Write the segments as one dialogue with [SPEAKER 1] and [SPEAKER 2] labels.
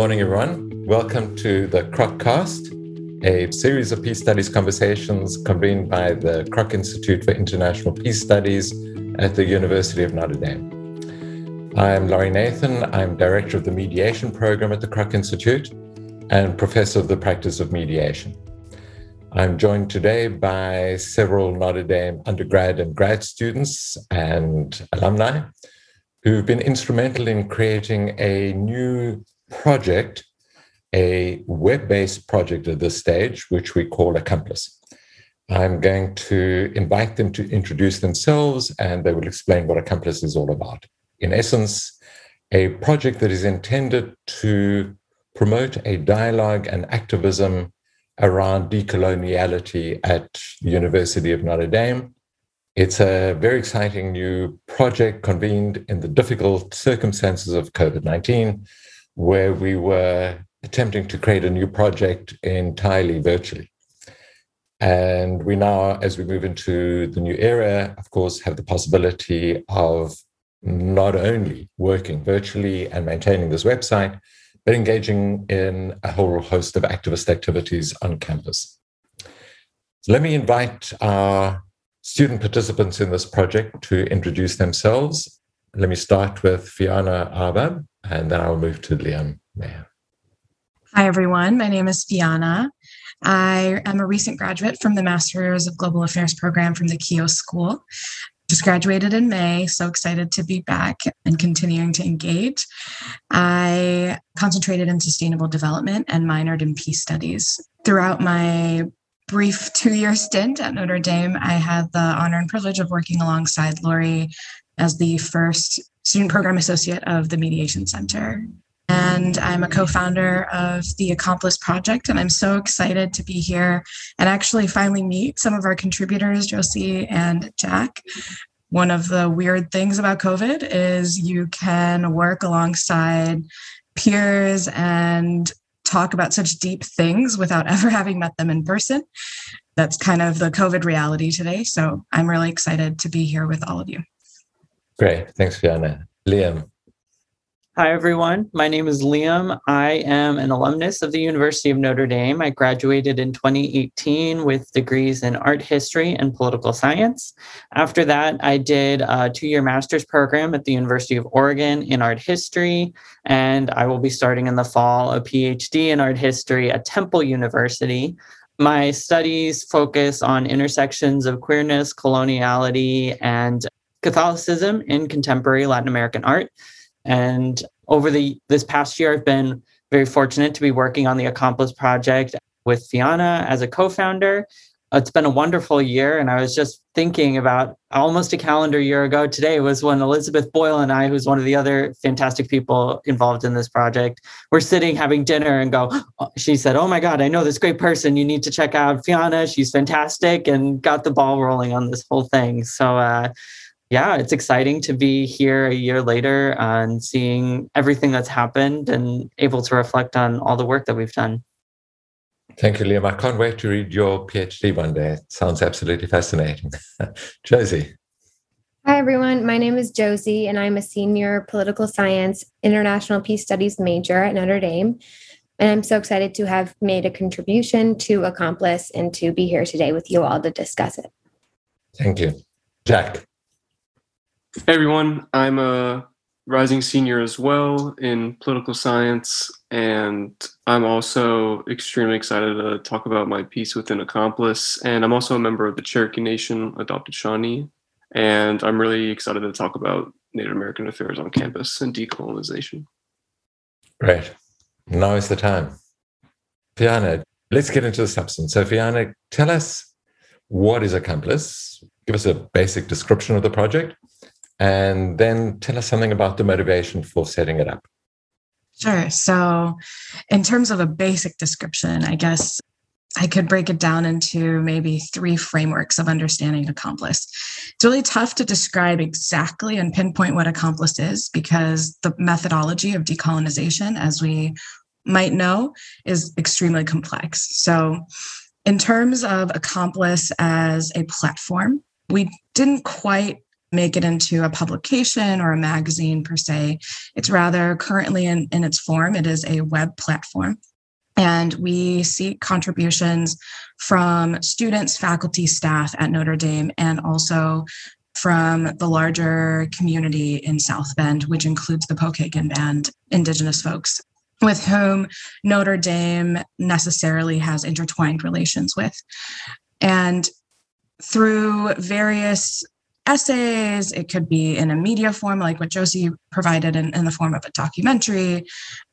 [SPEAKER 1] morning, everyone. Welcome to the Kroccast, a series of peace studies conversations convened by the Kroc Institute for International Peace Studies at the University of Notre Dame. I'm Laurie Nathan. I'm director of the mediation program at the Kroc Institute and professor of the practice of mediation. I'm joined today by several Notre Dame undergrad and grad students and alumni who've been instrumental in creating a new project, a web based project at this stage, which we call Accomplice. I'm going to invite them to introduce themselves and they will explain what Accomplice is all about. In essence, a project that is intended to promote a dialogue and activism around decoloniality at the University of Notre Dame. It's a very exciting new project convened in the difficult circumstances of COVID 19 where we were attempting to create a new project entirely virtually. And we now, as we move into the new era, of course, have the possibility of not only working virtually and maintaining this website, but engaging in a whole host of activist activities on campus. So let me invite our student participants in this project to introduce themselves. Let me start with Fiana Arbab, and then I'll move to Liam Maher.
[SPEAKER 2] Hi, everyone. My name is Fiana. I am a recent graduate from the Masters of Global Affairs program from the Keough School. Just graduated in May, so excited to be back and continuing to engage. I concentrated in sustainable development and minored in peace studies. Throughout my brief two year stint at Notre Dame, I had the honor and privilege of working alongside Laurie as the first student program associate of the Mediation Center. And I'm a co founder of the Accomplice Project. And I'm so excited to be here and actually finally meet some of our contributors, Josie and Jack. One of the weird things about COVID is you can work alongside peers and talk about such deep things without ever having met them in person. That's kind of the COVID reality today. So I'm really excited to be here with all of you.
[SPEAKER 1] Great. Thanks, Fiana. Liam.
[SPEAKER 3] Hi, everyone. My name is Liam. I am an alumnus of the University of Notre Dame. I graduated in 2018 with degrees in art history and political science. After that, I did a two year master's program at the University of Oregon in art history. And I will be starting in the fall a PhD in art history at Temple University. My studies focus on intersections of queerness, coloniality, and Catholicism in contemporary Latin American art. And over the this past year, I've been very fortunate to be working on the Accomplice project with Fiana as a co-founder. It's been a wonderful year, and I was just thinking about almost a calendar year ago. Today was when Elizabeth Boyle and I, who's one of the other fantastic people involved in this project, were sitting having dinner and go. She said, "Oh my God, I know this great person. You need to check out Fiana. She's fantastic," and got the ball rolling on this whole thing. So. Uh, yeah, it's exciting to be here a year later and seeing everything that's happened and able to reflect on all the work that we've done.
[SPEAKER 1] Thank you, Liam. I can't wait to read your PhD one day. It sounds absolutely fascinating. Josie.
[SPEAKER 4] Hi, everyone. My name is Josie, and I'm a senior political science international peace studies major at Notre Dame. And I'm so excited to have made a contribution to Accomplice and to be here today with you all to discuss it.
[SPEAKER 1] Thank you. Jack.
[SPEAKER 5] Everyone, I'm a rising senior as well in political science, and I'm also extremely excited to talk about my piece within Accomplice. And I'm also a member of the Cherokee Nation Adopted Shawnee, and I'm really excited to talk about Native American affairs on campus and decolonization.
[SPEAKER 1] Great. Now is the time. Fiana, let's get into the substance. So, Fiana, tell us what is Accomplice? Give us a basic description of the project and then tell us something about the motivation for setting it up.
[SPEAKER 2] Sure. So, in terms of a basic description, I guess I could break it down into maybe three frameworks of understanding accomplice. It's really tough to describe exactly and pinpoint what accomplice is because the methodology of decolonization, as we might know, is extremely complex. So, in terms of accomplice as a platform, we didn't quite make it into a publication or a magazine per se. It's rather currently in, in its form, it is a web platform. And we seek contributions from students, faculty, staff at Notre Dame, and also from the larger community in South Bend, which includes the Pokagon Band, Indigenous folks, with whom Notre Dame necessarily has intertwined relations with. And through various essays, it could be in a media form, like what Josie provided in, in the form of a documentary.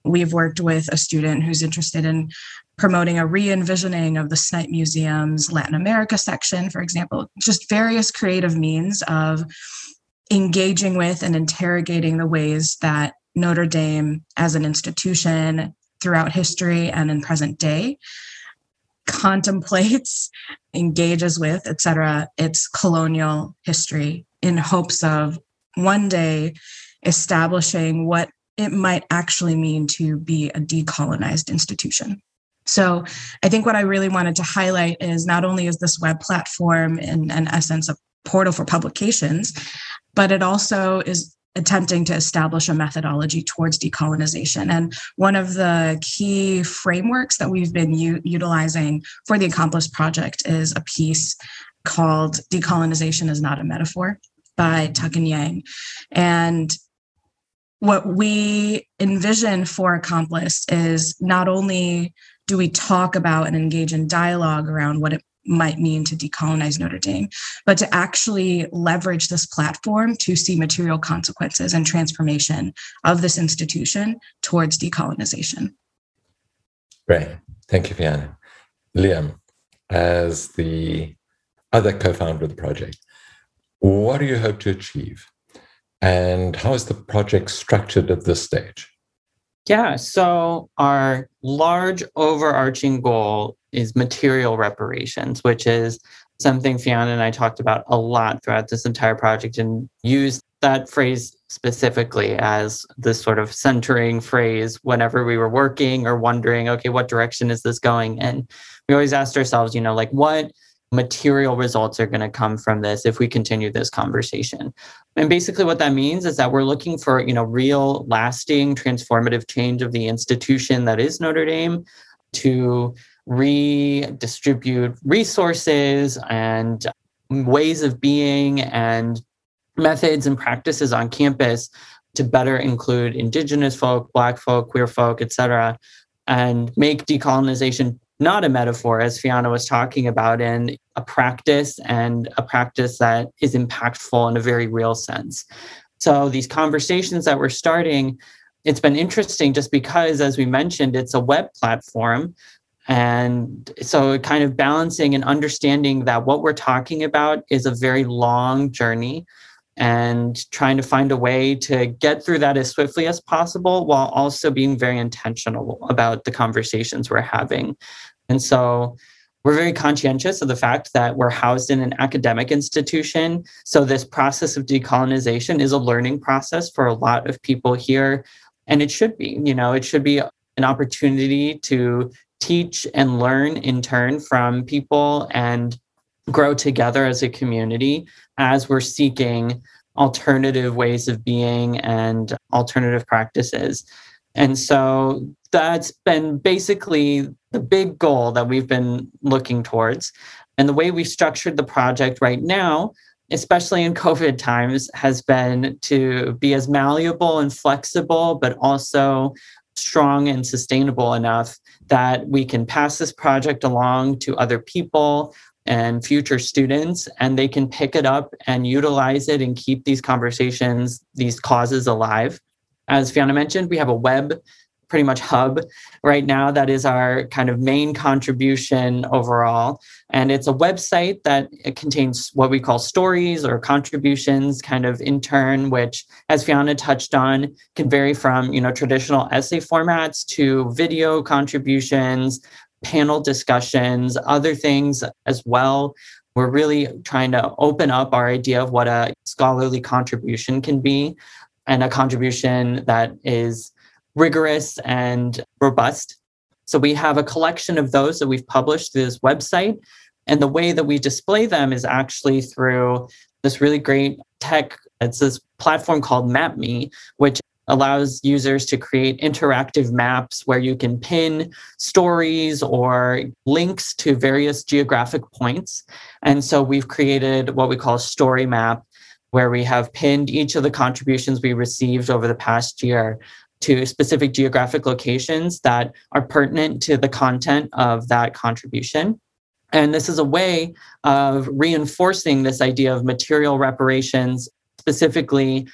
[SPEAKER 2] We've worked with a student who's interested in promoting a re envisioning of the Snite Museum's Latin America section, for example, just various creative means of engaging with and interrogating the ways that Notre Dame as an institution throughout history and in present day contemplates, engages with, etc., its colonial history in hopes of one day establishing what it might actually mean to be a decolonized institution. So I think what I really wanted to highlight is not only is this web platform in an essence a portal for publications, but it also is attempting to establish a methodology towards decolonization. And one of the key frameworks that we've been u- utilizing for the Accomplice Project is a piece called Decolonization is Not a Metaphor by Tuck and Yang. And what we envision for Accomplice is not only do we talk about and engage in dialogue around what it might mean to decolonize Notre Dame, but to actually leverage this platform to see material consequences and transformation of this institution towards decolonization.
[SPEAKER 1] Great. Thank you, Fiana. Liam, as the other co founder of the project, what do you hope to achieve? And how is the project structured at this stage?
[SPEAKER 3] Yeah, so our large overarching goal is material reparations, which is something Fiana and I talked about a lot throughout this entire project and used that phrase specifically as this sort of centering phrase whenever we were working or wondering, okay, what direction is this going? And we always asked ourselves, you know, like what material results are going to come from this if we continue this conversation. And basically what that means is that we're looking for, you know, real lasting transformative change of the institution that is Notre Dame to redistribute resources and ways of being and methods and practices on campus to better include indigenous folk, black folk, queer folk, et cetera, and make decolonization not a metaphor, as Fiana was talking about, and a practice and a practice that is impactful in a very real sense. So these conversations that we're starting, it's been interesting just because, as we mentioned, it's a web platform. And so, kind of balancing and understanding that what we're talking about is a very long journey and trying to find a way to get through that as swiftly as possible while also being very intentional about the conversations we're having. And so we're very conscientious of the fact that we're housed in an academic institution. So this process of decolonization is a learning process for a lot of people here. And it should be, you know, it should be an opportunity to teach and learn in turn from people and grow together as a community as we're seeking alternative ways of being and alternative practices. And so that's been basically the big goal that we've been looking towards. And the way we've structured the project right now, especially in COVID times, has been to be as malleable and flexible, but also strong and sustainable enough that we can pass this project along to other people and future students, and they can pick it up and utilize it and keep these conversations, these causes alive. As Fiana mentioned, we have a web pretty much hub right now that is our kind of main contribution overall and it's a website that contains what we call stories or contributions kind of in turn which as fiana touched on can vary from you know traditional essay formats to video contributions panel discussions other things as well we're really trying to open up our idea of what a scholarly contribution can be and a contribution that is rigorous and robust. So we have a collection of those that we've published through this website. And the way that we display them is actually through this really great tech. It's this platform called MapMe, which allows users to create interactive maps where you can pin stories or links to various geographic points. And so we've created what we call a story map, where we have pinned each of the contributions we received over the past year to specific geographic locations that are pertinent to the content of that contribution. And this is a way of reinforcing this idea of material reparations, specifically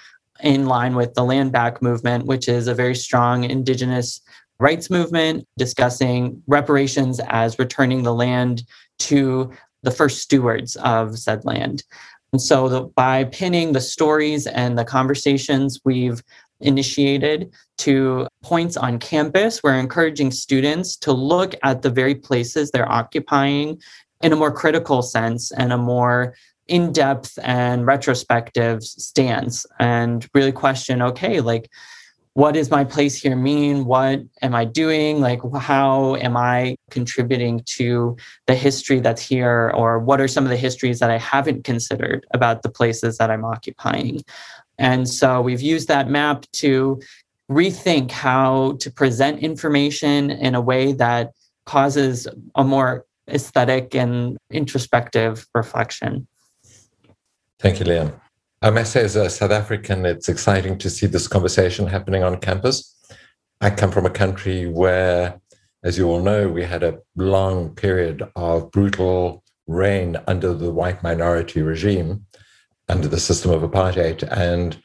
[SPEAKER 3] in line with the Land Back movement, which is a very strong Indigenous rights movement discussing reparations as returning the land to the first stewards of said land. And so, the, by pinning the stories and the conversations we've initiated to points on campus, we're encouraging students to look at the very places they're occupying in a more critical sense and a more in depth and retrospective stance and really question okay, like, what does my place here mean? What am I doing? Like, how am I contributing to the history that's here? Or what are some of the histories that I haven't considered about the places that I'm occupying? And so we've used that map to rethink how to present information in a way that causes a more aesthetic and introspective reflection.
[SPEAKER 1] Thank you, Liam. I must say, as a uh, South African, it's exciting to see this conversation happening on campus. I come from a country where, as you all know, we had a long period of brutal reign under the white minority regime, under the system of apartheid. And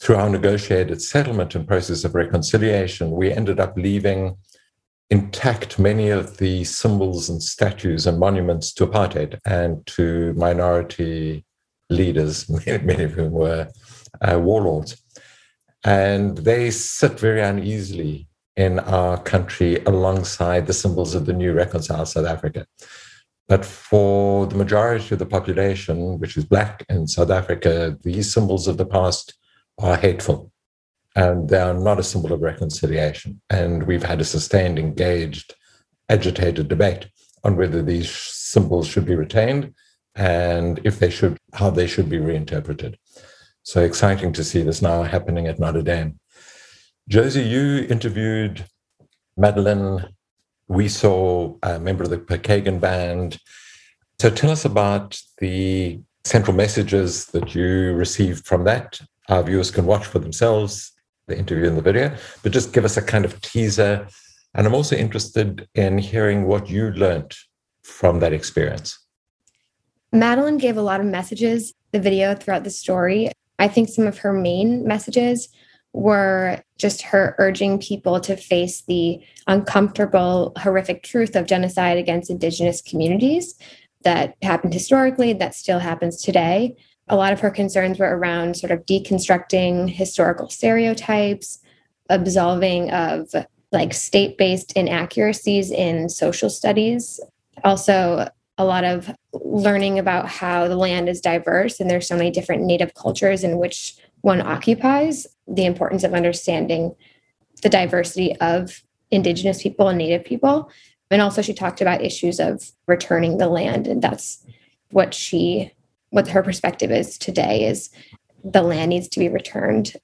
[SPEAKER 1] through our negotiated settlement and process of reconciliation, we ended up leaving intact many of the symbols and statues and monuments to apartheid and to minority leaders, many of whom were uh, warlords. And they sit very uneasily in our country alongside the symbols of the new reconciled South Africa. But for the majority of the population, which is Black in South Africa, these symbols of the past are hateful and they are not a symbol of reconciliation. And we've had a sustained, engaged, agitated debate on whether these symbols should be retained and if they should, how they should be reinterpreted. So exciting to see this now happening at Notre Dame. Josie, you interviewed Madeline Wesaw a member of the Pokagon Band. So tell us about the central messages that you received from that. Our viewers can watch for themselves the interview and the video, but just give us a kind of teaser. And I'm also interested in hearing what you learned from that experience.
[SPEAKER 4] Madeline gave a lot of messages, the video throughout the story. I think some of her main messages were just her urging people to face the uncomfortable, horrific truth of genocide against Indigenous communities that happened historically, that still happens today. A lot of her concerns were around sort of deconstructing historical stereotypes, absolving of like state based inaccuracies in social studies, also a lot of learning about how the land is diverse and there's so many different native cultures in which one occupies the importance of understanding the diversity of indigenous people and native people. And also she talked about issues of returning the land and that's what she what her perspective is today is the land needs to be returned.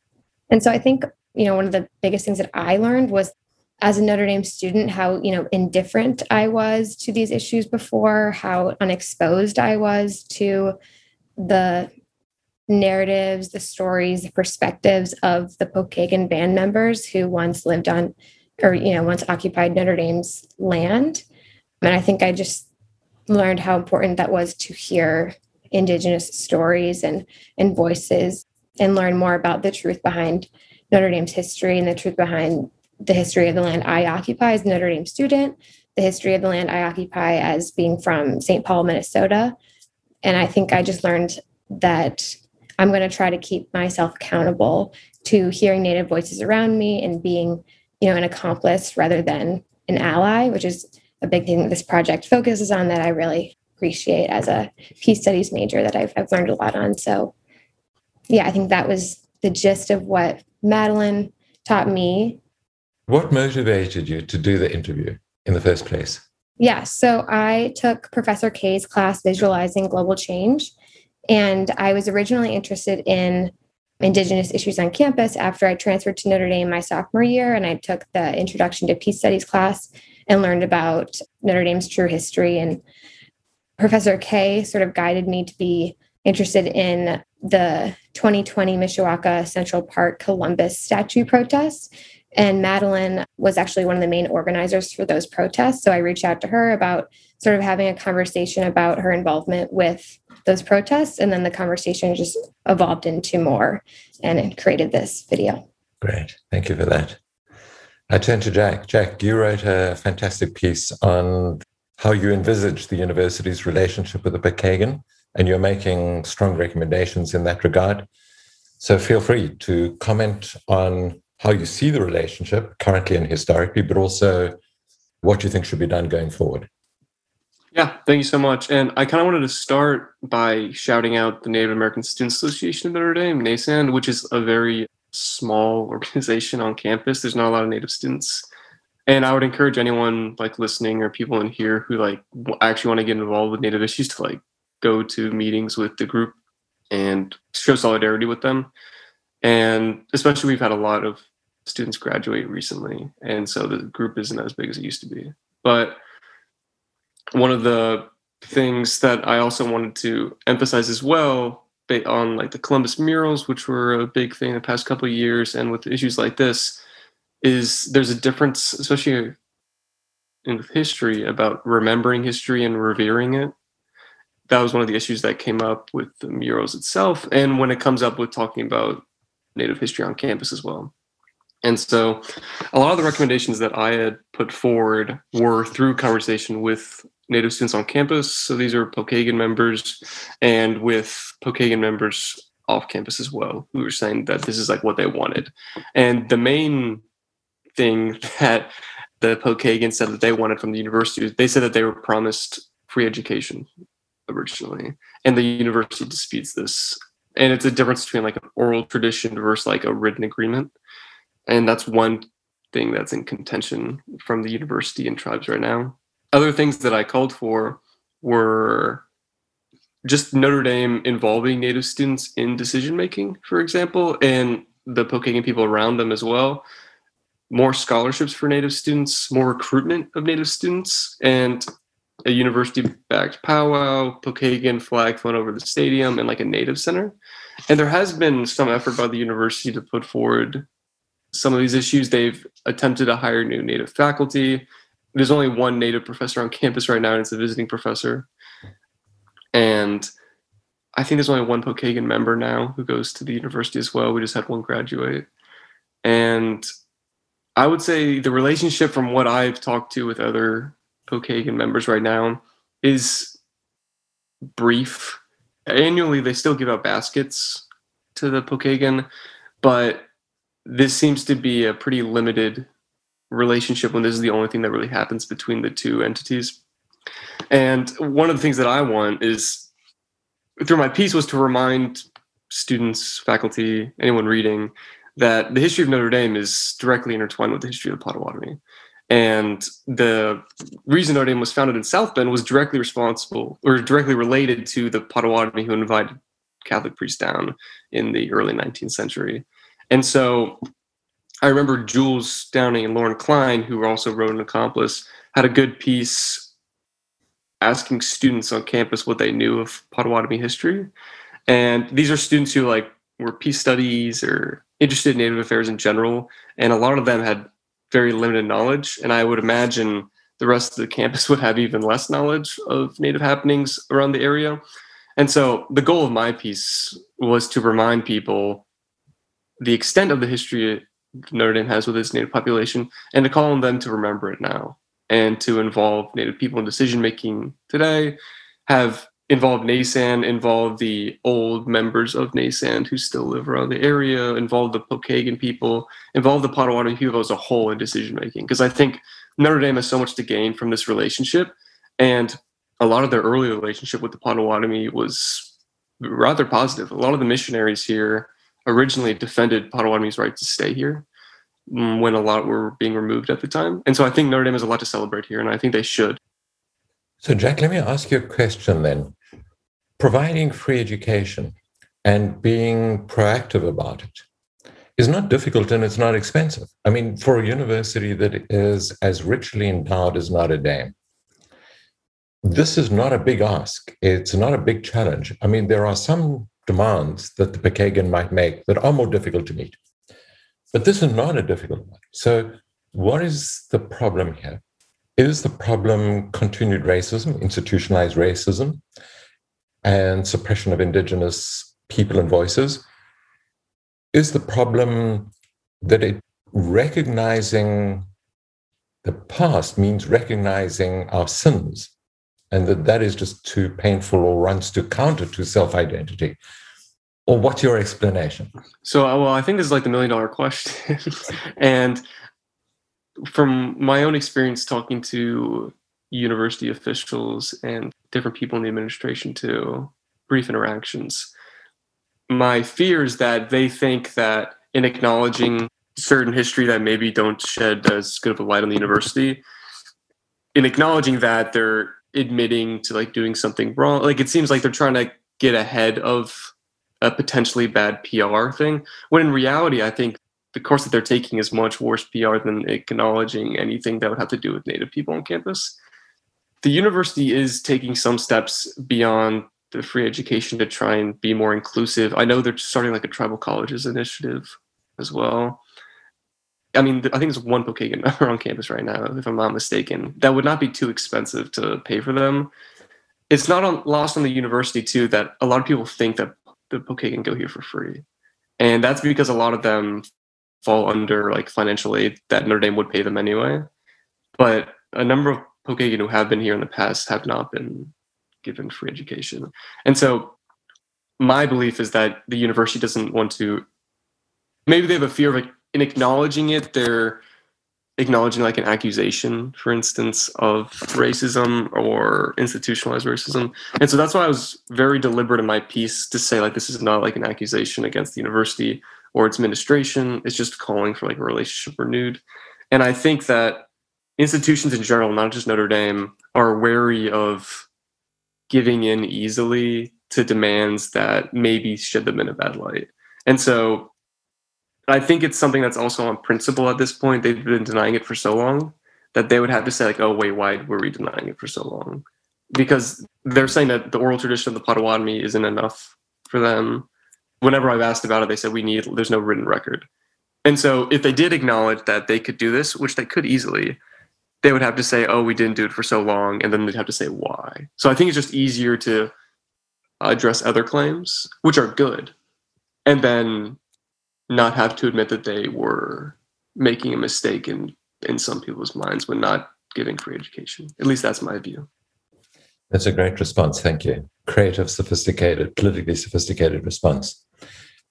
[SPEAKER 4] And so i think you know one of the biggest things that i learned was as a Notre Dame student, how you know indifferent I was to these issues before, how unexposed I was to the narratives, the stories, the perspectives of the Pokagon band members who once lived on, or you know, once occupied Notre Dame's land. And I think I just learned how important that was to hear Indigenous stories and and voices, and learn more about the truth behind Notre Dame's history and the truth behind the history of the land I occupy as a Notre Dame student, the history of the land I occupy as being from St. Paul, Minnesota. And I think I just learned that I'm going to try to keep myself accountable to hearing Native voices around me and being, you know, an accomplice rather than an ally, which is a big thing that this project focuses on that I really appreciate as a peace studies major that I've, I've learned a lot on. So, yeah, I think that was the gist of what Madeline taught me
[SPEAKER 1] what motivated you to do the interview in the first place?
[SPEAKER 4] Yeah, so I took Professor Kay's class, Visualizing Global Change. And I was originally interested in Indigenous issues on campus after I transferred to Notre Dame my sophomore year and I took the Introduction to Peace Studies class and learned about Notre Dame's true history. And Professor Kay sort of guided me to be interested in the 2020 Mishawaka Central Park Columbus statue protests. And Madeline was actually one of the main organizers for those protests. So I reached out to her about sort of having a conversation about her involvement with those protests. And then the conversation just evolved into more and it created this video.
[SPEAKER 1] Great. Thank you for that. I turn to Jack. Jack, you wrote a fantastic piece on how you envisage the university's relationship with the Pokagon, and you're making strong recommendations in that regard. So feel free to comment on how you see the relationship currently and historically, but also what you think should be done going forward.
[SPEAKER 5] Yeah, thank you so much. And I kind of wanted to start by shouting out the Native American Student Association of Notre Dame, NASAND, which is a very small organization on campus. There's not a lot of Native students. And I would encourage anyone like listening or people in here who like actually want to get involved with Native issues to like go to meetings with the group and show solidarity with them. And especially we've had a lot of students graduate recently. And so the group isn't as big as it used to be. But one of the things that I also wanted to emphasize as well on like the Columbus murals, which were a big thing the past couple of years, and with issues like this, is there's a difference, especially in history, about remembering history and revering it. That was one of the issues that came up with the murals itself, and when it comes up with talking about Native history on campus as well. And so, a lot of the recommendations that I had put forward were through conversation with Native students on campus. So these are Pokagon members, and with Pokagon members off campus as well, who were saying that this is like what they wanted. And the main thing that the Pokagon said that they wanted from the university, they said that they were promised free education originally, and the university disputes this. And it's a difference between like an oral tradition versus like a written agreement, and that's one thing that's in contention from the university and tribes right now other things that I called for were just Notre Dame involving Native students in decision making, for example, and the Pokagon people around them as well. More scholarships for Native students, more recruitment of Native students, and a university backed powwow, Pokagon flag flown over the stadium, and like a Native center. And there has been some effort by the university to put forward some of these issues. They've attempted to hire new Native faculty there's only one native professor on campus right now, and it's a visiting professor. And I think there's only one Pokagon member now who goes to the university as well. We just had one graduate. And I would say the relationship from what I've talked to with other Pokagon members right now is brief. Annually, they still give out baskets to the Pokagon, but this seems to be a pretty limited relationship when this is the only thing that really happens between the two entities. And one of the things that I want is through my piece was to remind students, faculty, anyone reading that the history of Notre Dame is directly intertwined with the history of the Potawatomi. And the reason Notre Dame was founded in South Bend was directly responsible or directly related to the Potawatomi who invited Catholic priests down in the early 19th century. And so I remember Jules Downing and Lauren Klein, who also wrote an accomplice, had a good piece asking students on campus what they knew of Potawatomi history. And these are students who like were peace studies or interested in Native affairs in general. And a lot of them had very limited knowledge. And I would imagine the rest of the campus would have even less knowledge of Native happenings around the area. And so the goal of my piece was to remind people the extent of the history Notre Dame has with its Native population, and to call on them to remember it now and to involve Native people in decision making today, have involved NASAND, involve the old members of NASAND who still live around the area, involve the Pokagon people, involve the Potawatomi people as a whole in decision making. Because I think Notre Dame has so much to gain from this relationship. And a lot of their early relationship with the Potawatomi was rather positive. A lot of the missionaries here originally defended Potawatomi's right to stay here mm, when a lot were being removed at the time. And so I think Notre Dame has a lot to celebrate here, and I think they should.
[SPEAKER 1] So, Jack, let me ask you a question then. providing free education and being proactive about it is not difficult and it's not expensive. I mean, for a university that is as richly endowed as Notre Dame, this is not a big ask. It's not a big challenge. I mean, there are some demands that the Pokagon might make that are more difficult to meet. But this is not a difficult one. So, what is the problem here? Is the problem continued racism, institutionalized racism, and suppression of indigenous people and voices? Is the problem that it recognizing the past means recognizing our sins and that that is just too painful or runs to counter to self-identity. Or what's your explanation?
[SPEAKER 5] So uh, well i think this is like the million dollar question. And from my own experience talking to university officials and different people in the administration too brief interactions my fear is that they think that in acknowledging certain history that maybe don't shed as good of a light on the university in acknowledging that they're admitting to like doing something wrong like it seems like they're trying to get ahead of a potentially bad pr thing when in reality i think the course that they're taking is much worse pr than acknowledging anything that would have to do with native people on campus the university is taking some steps beyond the free education to try and be more inclusive. I know they're starting like a tribal colleges initiative as well. I mean, I think there's one Pokagon on campus right now, if I'm not mistaken. That would not be too expensive to pay for them. It's not on, lost on the university too that a lot of people think that the Pokagon go here for free, and that's because a lot of them fall under like financial aid that Notre Dame would pay them anyway. But a number of Pokagon who have been here in the past have not been given free education. And so my belief is that the university doesn't want to maybe they have a fear of like in acknowledging it, they're acknowledging like an accusation, for instance, of racism or institutionalized racism. And so that's why I was very deliberate in my piece to say like this is not like an accusation against the university or its administration. It's just calling for like a relationship renewed. And I think that institutions in general, not just Notre Dame, are wary of giving in easily to demands that maybe shed them in a bad light. And so I think it's something that's also on principle at this point. They've been denying it for so long that they would have to say, like, oh, wait, why were we denying it for so long? Because they're saying that the oral tradition of the Potawatomi isn't enough for them. Whenever I've asked about it, they said we need, there's no written record. And so if they did acknowledge that they could do this, which they could easily, they would have to say, "Oh, we didn't do it for so long," and then they'd have to say why. So I think it's just easier to address other claims, which are good, and then not have to admit that they were making a mistake in in some people's minds when not giving free education. At least that's my view.
[SPEAKER 1] That's a great response. Thank you. Creative, sophisticated, politically sophisticated response.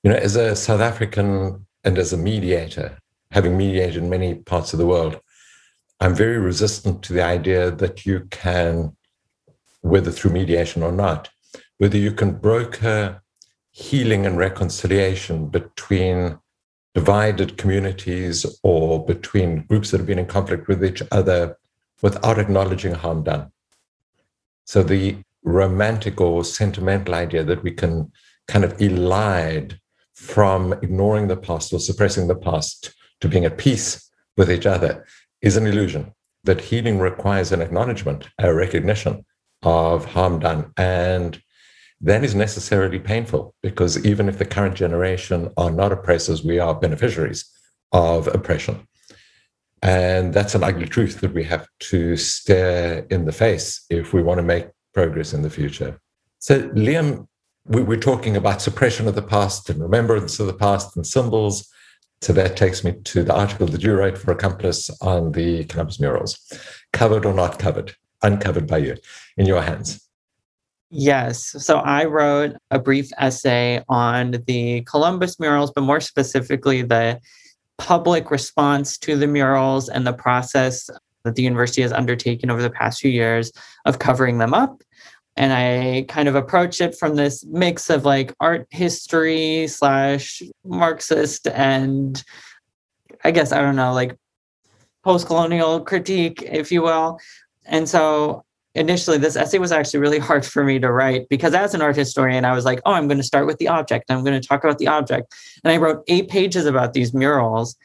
[SPEAKER 1] You know, as a South African and as a mediator, having mediated in many parts of the world, I'm very resistant to the idea that you can, whether through mediation or not, whether you can broker healing and reconciliation between divided communities or between groups that have been in conflict with each other without acknowledging harm done. So the romantic or sentimental idea that we can kind of elide from ignoring the past or suppressing the past to being at peace with each other is an illusion. That healing requires an acknowledgement, a recognition of harm done. And that is necessarily painful because even if the current generation are not oppressors, we are beneficiaries of oppression. And that's an ugly truth that we have to stare in the face if we want to make progress in the future. So, Liam, we, are talking about suppression of the past and remembrance of the past and symbols. So that takes me to the article that you wrote for Accomplice on the Columbus murals. Covered or not covered? Uncovered by you, in your hands.
[SPEAKER 3] Yes. So I wrote a brief essay on the Columbus murals, but more specifically, the public response to the murals and the process that the university has undertaken over the past few years of covering them up and I kind of approach it from this mix of like art history slash Marxist and I guess I don't know like post colonial critique, if you will. And so initially this essay was actually really hard for me to write because as an art historian i was like oh i'm going to start with the object. I'm going to talk about the object. And i wrote eight pages about these murals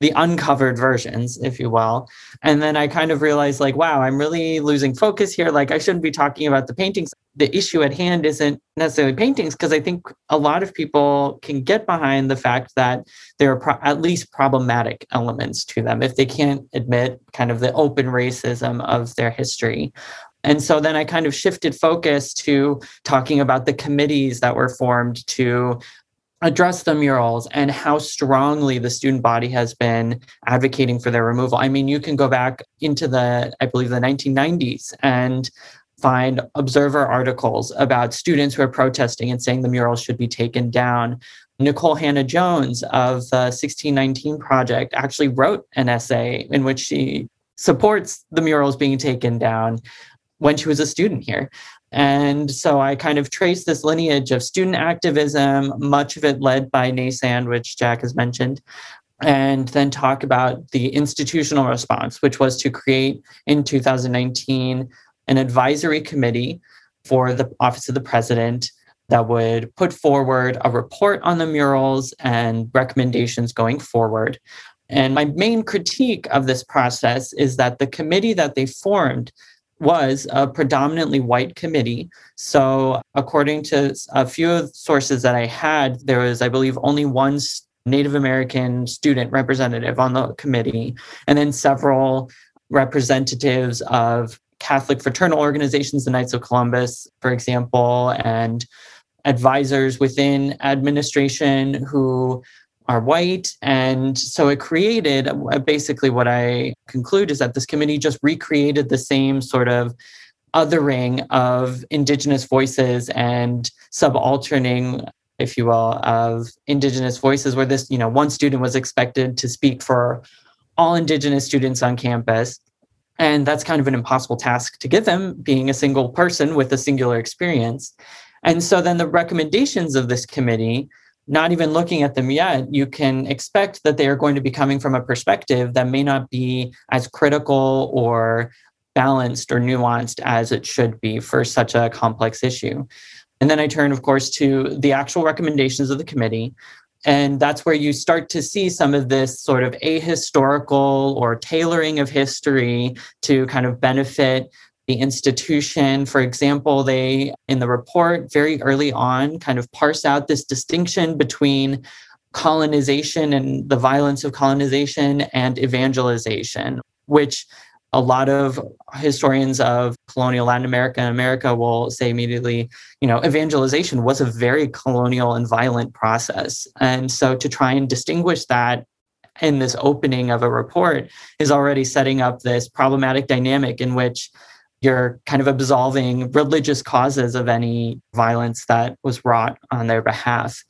[SPEAKER 3] the uncovered versions if you will. And then i kind of realized like wow i'm really losing focus here. Like i shouldn't be talking about the paintings. The issue at hand isn't necessarily paintings because i think a lot of people can get behind the fact that there are pro- at least problematic elements to them if they can't admit kind of the open racism of their history and so then I kind of shifted focus to talking about the committees that were formed to address the murals and how strongly the student body has been advocating for their removal. I mean, you can go back into the, I believe, the 1990s and find observer articles about students who are protesting and saying the murals should be taken down. Nikole Hannah-Jones of the 1619 Project actually wrote an essay in which she supports the murals being taken down when she was a student here. And so I kind of traced this lineage of student activism, much of it led by NASAND, which Jack has mentioned, and then talk about the institutional response, which was to create in 2019 an advisory committee for the Office of the President that would put forward a report on the murals and recommendations going forward. And my main critique of this process is that the committee that they formed was a predominantly white committee. So, according to a few sources that I had, there was, I believe, only one Native American student representative on the committee, and then several representatives of Catholic fraternal organizations, the Knights of Columbus, for example, and advisors within administration who are white. And so it created uh, basically what I conclude is that this committee just recreated the same sort of othering of Indigenous voices and subalterning, if you will, of Indigenous voices, where this, you know, one student was expected to speak for all Indigenous students on campus. And that's kind of an impossible task to give them, being a single person with a singular experience. And so then the recommendations of this committee not even looking at them yet, you can expect that they are going to be coming from a perspective that may not be as critical or balanced or nuanced as it should be for such a complex issue. And then I turn, of course, to the actual recommendations of the committee. And that's where you start to see some of this sort of ahistorical or tailoring of history to kind of benefit the institution. For example, they, in the report, very early on, kind of parse out this distinction between colonization and the violence of colonization and evangelization, which a lot of historians of colonial Latin America and America will say immediately, you know, evangelization was a very colonial and violent process. And so to try and distinguish that in this opening of a report is already setting up this problematic dynamic in which you're kind of absolving religious causes of any violence that was wrought on their behalf.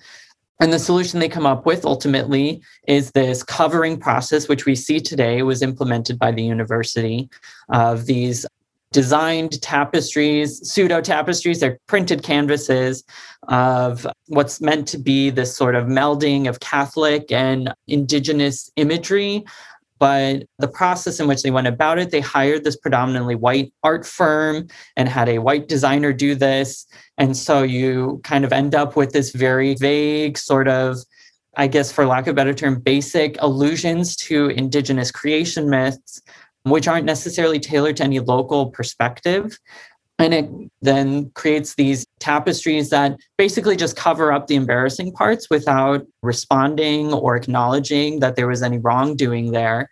[SPEAKER 3] And the solution they come up with ultimately is this covering process, which we see today was implemented by the university of these designed tapestries, pseudo tapestries. They're printed canvases of what's meant to be this sort of melding of Catholic and indigenous imagery but the process in which they went about it, they hired this predominantly white art firm and had a white designer do this. And so you kind of end up with this very vague sort of, I guess, for lack of a better term, basic allusions to indigenous creation myths, which aren't necessarily tailored to any local perspective. And it then creates these tapestries that basically just cover up the embarrassing parts without responding or acknowledging that there was any wrongdoing there.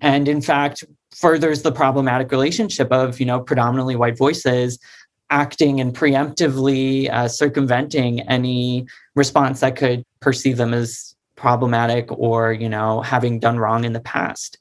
[SPEAKER 3] And in fact, furthers the problematic relationship of, you know, predominantly white voices acting and preemptively uh, circumventing any response that could perceive them as problematic or, you know, having done wrong in the past.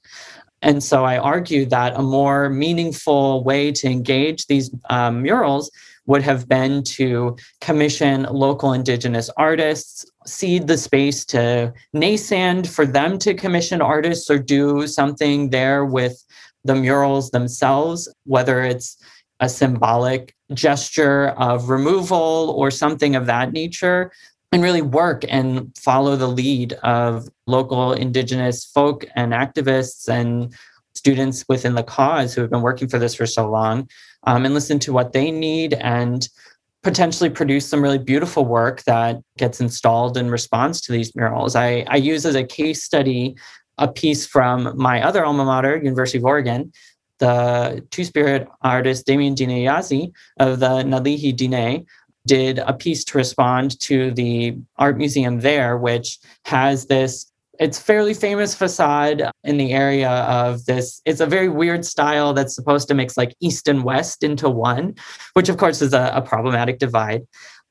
[SPEAKER 3] And so I argue that a more meaningful way to engage these um, murals would have been to commission local indigenous artists, cede the space to NASAND for them to commission artists or do something there with the murals themselves, whether it's a symbolic gesture of removal or something of that nature and really work and follow the lead of local indigenous folk and activists and students within the cause who have been working for this for so long um, and listen to what they need and potentially produce some really beautiful work that gets installed in response to these murals. I, I use as a case study a piece from my other alma mater, University of Oregon, the Two Spirit artist Damien Dine of the Nalihi Dine did a piece to respond to the art museum there, which has this it's fairly famous facade in the area of this it's a very weird style that's supposed to mix like east and west into one which of course is a, a problematic divide.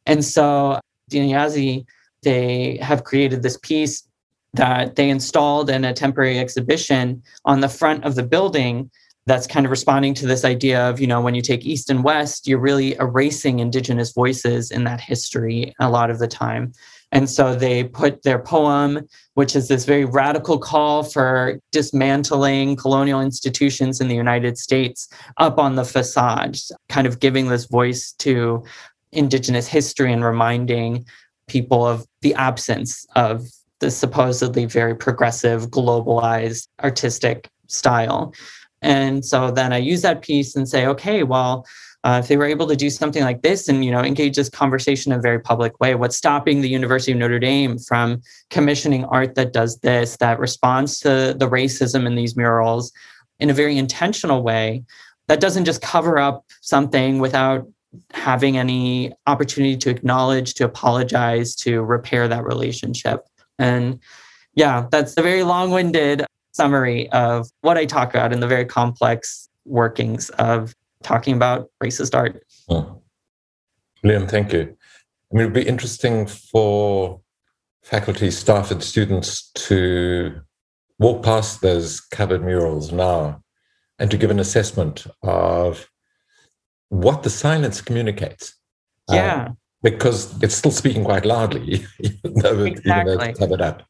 [SPEAKER 3] And so DinéYazhi' they have created this piece that they installed in a temporary exhibition on the front of the building that's kind of responding to this idea of you know when you take east and west you're really erasing indigenous voices in that history a lot of the time. And so they put their poem which is this very radical call for dismantling colonial institutions in the united states up on the facade kind of giving this voice to indigenous history and reminding people of the absence of the supposedly very progressive globalized artistic style and so then I use that piece and say, okay, well, uh, if they were able to do something like this and you know engage this conversation in a very public way, what's stopping the University of Notre Dame from commissioning art that does this, that responds to the racism in these murals in a very intentional way, that doesn't just cover up something without having any opportunity to acknowledge, to apologize, to repair that relationship. And yeah, that's a very long-winded summary of what I talk about in the very complex workings of talking about racist art.
[SPEAKER 1] Oh. Liam, thank you. I mean, it'd be interesting for faculty, staff, and students to walk past those covered murals now and to give an assessment of what the silence communicates.
[SPEAKER 3] Yeah.
[SPEAKER 1] Um, because it's still speaking quite loudly, even though, exactly. even though it's covered up.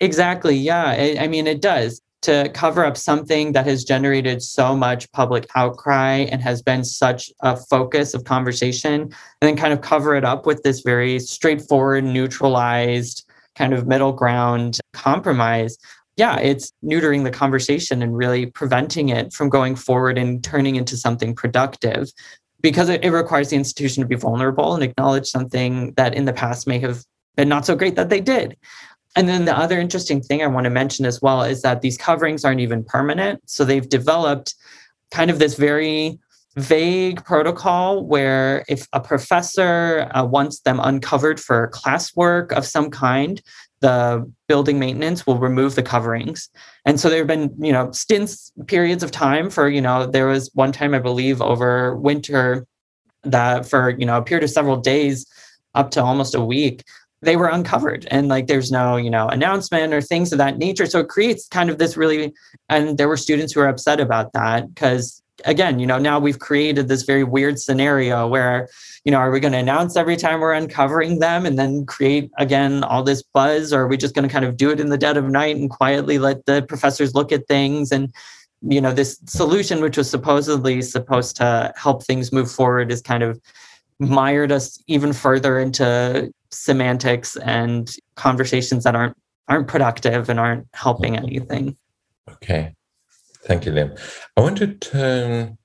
[SPEAKER 3] Exactly. Yeah. I, I mean, it does to cover up something that has generated so much public outcry and has been such a focus of conversation, and then kind of cover it up with this very straightforward, neutralized, kind of middle ground compromise. Yeah, it's neutering the conversation and really preventing it from going forward and turning into something productive because it, it requires the institution to be vulnerable and acknowledge something that in the past may have been not so great that they did. And then the other interesting thing I want to mention as well is that these coverings aren't even permanent. So they've developed kind of this very vague protocol where if a professor uh, wants them uncovered for classwork of some kind, the building maintenance will remove the coverings. And so there have been, you know, stints, periods of time for, you know, there was one time, I believe, over winter that for, you know, a period of several days up to almost a week they were uncovered. And like there's no you know announcement or things of that nature. So it creates kind of this really and there were students who were upset about that because again you know now we've created this very weird scenario where you know are we going to announce every time we're uncovering them and then create again all this buzz? Or are we just going to kind of do it in the dead of night and quietly let the professors look at things? And you know this solution which was supposedly supposed to help things move forward is kind of mired us even further into semantics and conversations that aren't aren't productive and aren't helping mm-hmm. anything.
[SPEAKER 1] Okay. Thank you, Liam. I want to turn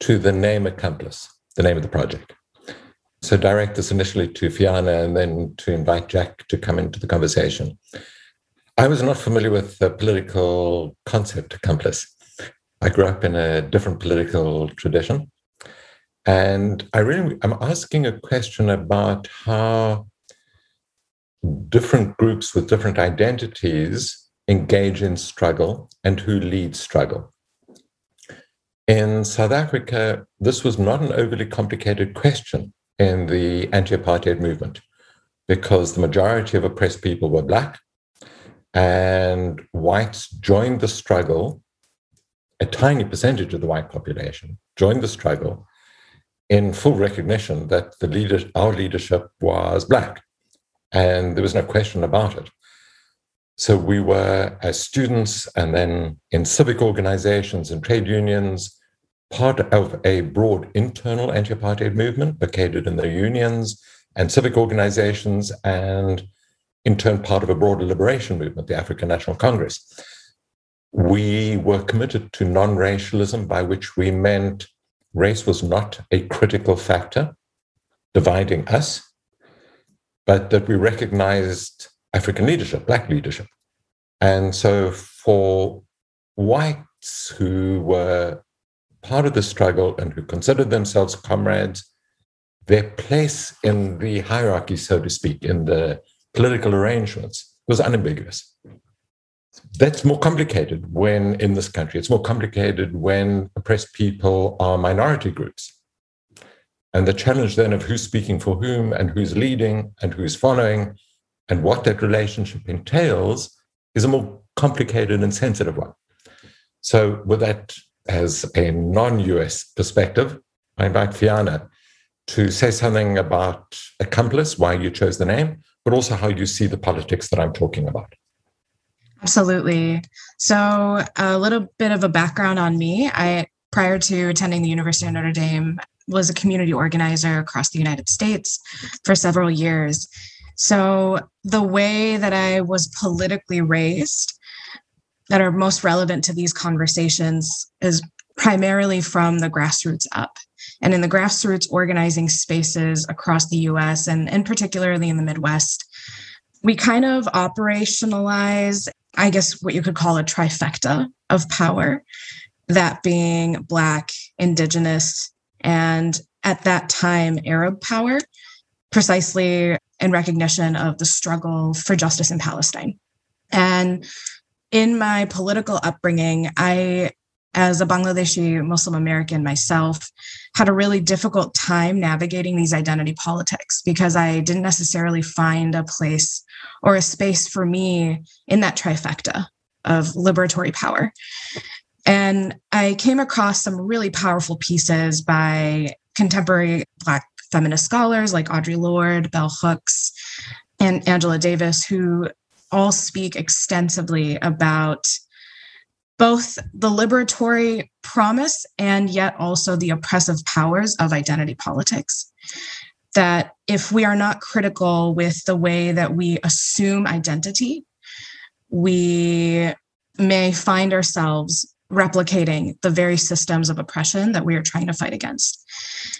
[SPEAKER 1] to the name Accomplice, the name of the project. So direct this initially to Fiana and then to invite Jack to come into the conversation. I was not familiar with the political concept accomplice. I grew up in a different political tradition. And I really, I'm asking a question about how different groups with different identities engage in struggle and who leads struggle. In South Africa, this was not an overly complicated question in the anti apartheid movement because the majority of oppressed people were Black and whites joined the struggle. A tiny percentage of the white population joined the struggle in full recognition that the leader, our leadership was black, and there was no question about it. So we were, as students, and then in civic organizations and trade unions, part of a broad internal anti-apartheid movement located in the unions and civic organizations, and in turn part of a broader liberation movement, the African National Congress. we were committed to non racialism, by which we meant race was not a critical factor dividing us, but that we recognized African leadership, Black leadership. And so for whites who were part of the struggle and who considered themselves comrades, their place in the hierarchy, so to speak, in the political arrangements was unambiguous. That's more complicated when in this country. It's more complicated when oppressed people are minority groups. And the challenge then of who's speaking for whom and who's leading and who's following and what that relationship entails is a more complicated and sensitive one. So, with that as a non US perspective, I invite Fiana to say something about Accomplice, why you chose the name, but also how you see the politics that I'm talking about.
[SPEAKER 2] Absolutely. So, a little bit of a background on me. I prior to attending the University of Notre Dame was a community organizer across the United States for several years. So, the way that I was politically raised that are most relevant to these conversations is primarily from the grassroots up. And in the grassroots organizing spaces across the US and, and particularly in the Midwest, we kind of operationalize, I guess, what you could call a trifecta of power, that being Black, Indigenous, and at that time, Arab power, precisely in recognition of the struggle for justice in Palestine. And in my political upbringing, I as a Bangladeshi Muslim American myself, had a really difficult time navigating these identity politics because I didn't necessarily find a place or a space for me in that trifecta of liberatory power. And I came across some really powerful pieces by contemporary Black feminist scholars like Audre Lorde, Bell Hooks, and Angela Davis, who all speak extensively about both the liberatory promise and yet also the oppressive powers of identity politics. That if we are not critical with the way that we assume identity, we may find ourselves replicating the very systems of oppression that we are trying to fight against.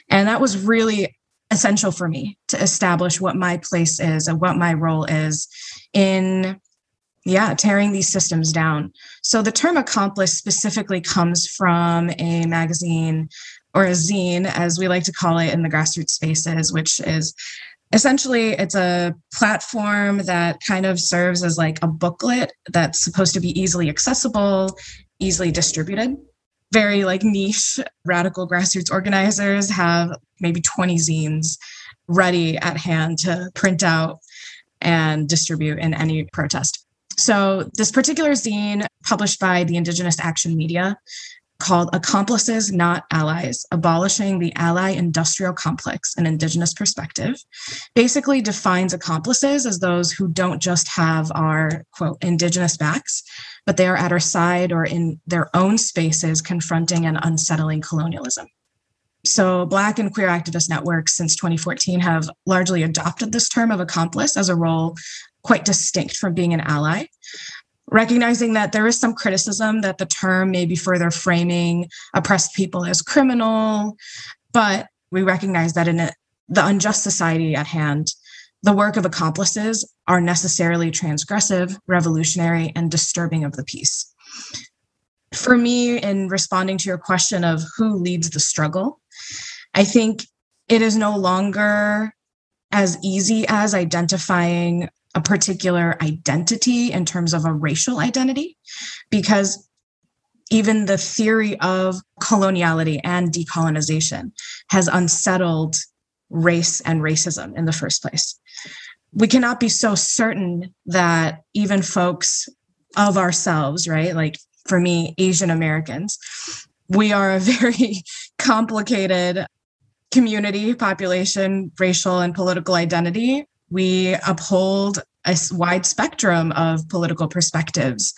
[SPEAKER 2] And that was really essential for me to establish what my place is and what my role is in yeah tearing these systems down. So the term accomplice specifically comes from a magazine or a zine as we like to call it in the grassroots spaces which is essentially it's a platform that kind of serves as like a booklet that's supposed to be easily accessible easily distributed. Very like niche radical grassroots organizers have maybe 20 zines ready at hand to print out and distribute in any protest so, this particular zine, published by the Indigenous Action Media, called Accomplices Not Allies Abolishing the Ally Industrial Complex An Indigenous Perspective, basically defines accomplices as those who don't just have our quote Indigenous backs, but they are at our side or in their own spaces confronting and unsettling colonialism. So, Black and queer activist networks since 2014 have largely adopted this term of accomplice as a role quite distinct from being an ally. Recognizing that there is some criticism that the term may be further framing oppressed people as criminal, but we recognize that in a, the unjust society at hand, the work of accomplices are necessarily transgressive, revolutionary, and disturbing of the peace. For me, in responding to your question of who leads the struggle, I think it is no longer as easy as identifying a particular identity in terms of a racial identity, because even the theory of coloniality and decolonization has unsettled race and racism in the first place. We cannot be so certain that even folks of ourselves, right? Like for me, Asian Americans, we are a very complicated community, population, racial, and political identity we uphold a wide spectrum of political perspectives.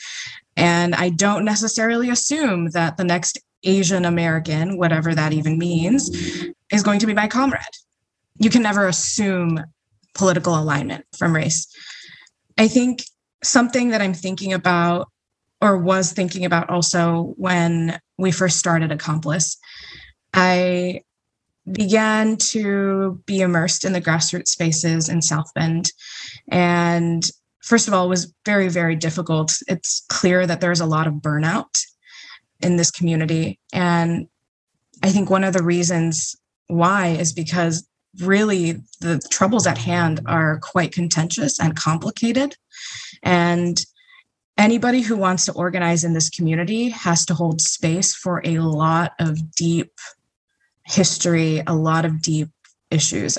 [SPEAKER 2] And I don't necessarily assume that the next Asian American, whatever that even means, is going to be my comrade. You can never assume political alignment from race. I think something that I'm thinking about or was thinking about also when we first started Accomplice. I began to be immersed in the grassroots spaces in South Bend. And first of all, was very, very difficult. It's clear that there's a lot of burnout in this community. And I think one of the reasons why is because really the troubles at hand are quite contentious and complicated. And anybody who wants to organize in this community has to hold space for a lot of deep history, a lot of deep issues.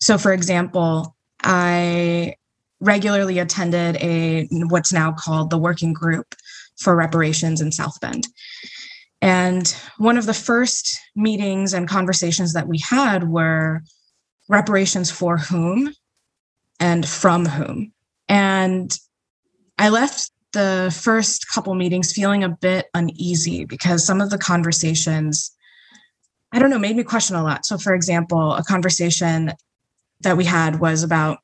[SPEAKER 2] So, for example, I regularly attended a what's now called the working group for reparations in South Bend. And one of the first meetings and conversations that we had were reparations for whom and from whom. And I left the first couple meetings feeling a bit uneasy because some of the conversations, I don't know, made me question a lot. So, for example, a conversation that we had was about